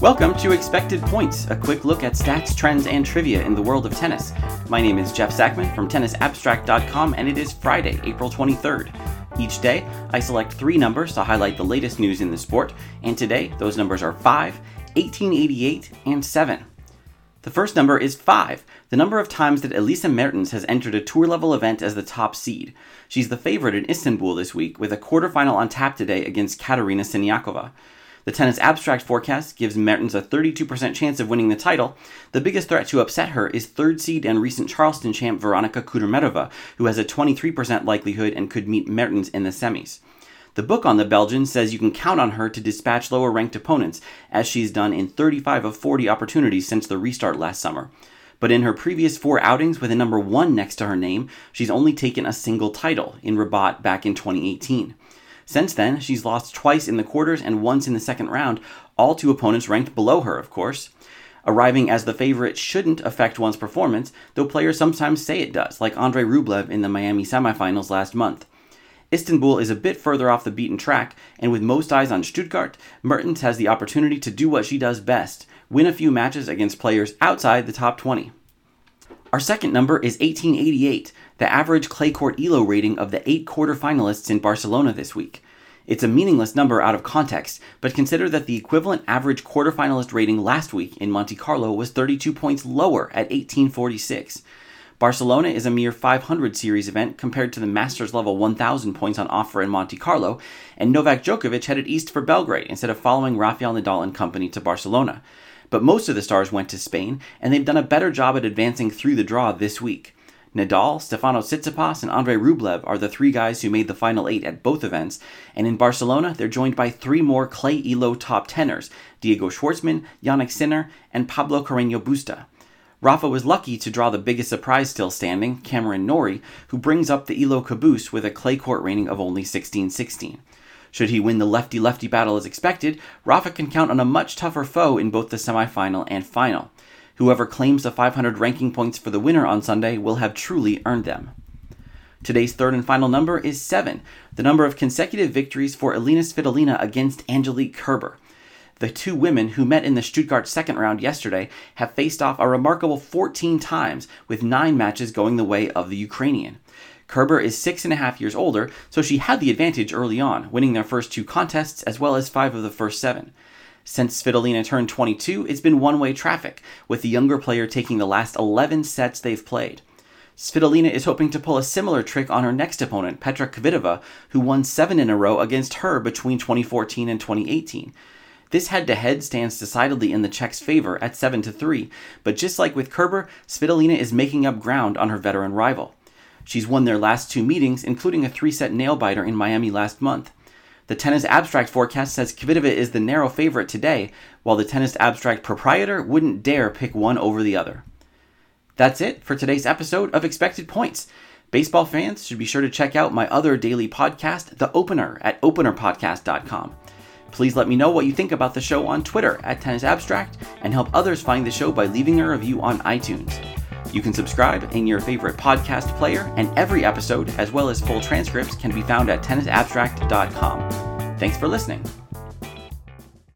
Welcome to Expected Points, a quick look at stats, trends, and trivia in the world of tennis. My name is Jeff Sackmann from tennisabstract.com, and it is Friday, April 23rd. Each day, I select three numbers to highlight the latest news in the sport, and today those numbers are 5, 1888, and 7. The first number is 5, the number of times that Elise Mertens has entered a tour level event as the top seed. She's the favorite in Istanbul this week, with a quarterfinal on tap today against Katerina Siniakova. The tennis abstract forecast gives Mertens a 32% chance of winning the title. The biggest threat to upset her is third seed and recent Charleston champ Veronika Kudermetova, who has a 23% likelihood and could meet Mertens in the semis. The book on the Belgian says you can count on her to dispatch lower ranked opponents, as she's done in 35 of 40 opportunities since the restart last summer. But in her previous four outings with a number one next to her name, she's only taken a single title in Rabat back in 2018. Since then, she's lost twice in the quarters and once in the second round, all to opponents ranked below her, of course. Arriving as the favorite shouldn't affect one's performance, though players sometimes say it does, like Andrei Rublev in the Miami semifinals last month. Istanbul is a bit further off the beaten track, and with most eyes on Stuttgart, Mertens has the opportunity to do what she does best win a few matches against players outside the top 20. Our second number is 1888, the average clay court ELO rating of the eight quarterfinalists in Barcelona this week. It's a meaningless number out of context, but consider that the equivalent average quarterfinalist rating last week in Monte Carlo was 32 points lower at 1846. Barcelona is a mere 500 series event compared to the Masters level 1000 points on offer in Monte Carlo, and Novak Djokovic headed east for Belgrade instead of following Rafael Nadal and company to Barcelona but most of the stars went to Spain, and they've done a better job at advancing through the draw this week. Nadal, Stefano Tsitsipas, and Andrei Rublev are the three guys who made the final eight at both events, and in Barcelona, they're joined by three more Clay Elo top teners Diego Schwartzman, Jannik Sinner, and Pablo Carreño Busta. Rafa was lucky to draw the biggest surprise still standing, Cameron Norrie, who brings up the Elo caboose with a clay court rating of only 16 16. Should he win the lefty lefty battle as expected, Rafa can count on a much tougher foe in both the semifinal and final. Whoever claims the 500 ranking points for the winner on Sunday will have truly earned them. Today's third and final number is 7, the number of consecutive victories for Elina Svitolina against Angelique Kerber. The two women who met in the Stuttgart second round yesterday have faced off a remarkable 14 times, with nine matches going the way of the Ukrainian. Kerber is six and a half years older, so she had the advantage early on, winning their first two contests as well as five of the first seven. Since Svitolina turned 22, it's been one way traffic, with the younger player taking the last 11 sets they've played. Svitolina is hoping to pull a similar trick on her next opponent, Petra Kvitova, who won seven in a row against her between 2014 and 2018. This head to head stands decidedly in the Czech's favor at 7 to 3, but just like with Kerber, Svitolina is making up ground on her veteran rival. She's won their last two meetings, including a three set nail biter in Miami last month. The Tennis Abstract forecast says Kvitova is the narrow favorite today, while the Tennis Abstract proprietor wouldn't dare pick one over the other. That's it for today's episode of Expected Points. Baseball fans should be sure to check out my other daily podcast, The Opener, at openerpodcast.com. Please let me know what you think about the show on Twitter at Tennis Abstract and help others find the show by leaving a review on iTunes. You can subscribe in your favorite podcast player, and every episode, as well as full transcripts, can be found at tennisabstract.com. Thanks for listening.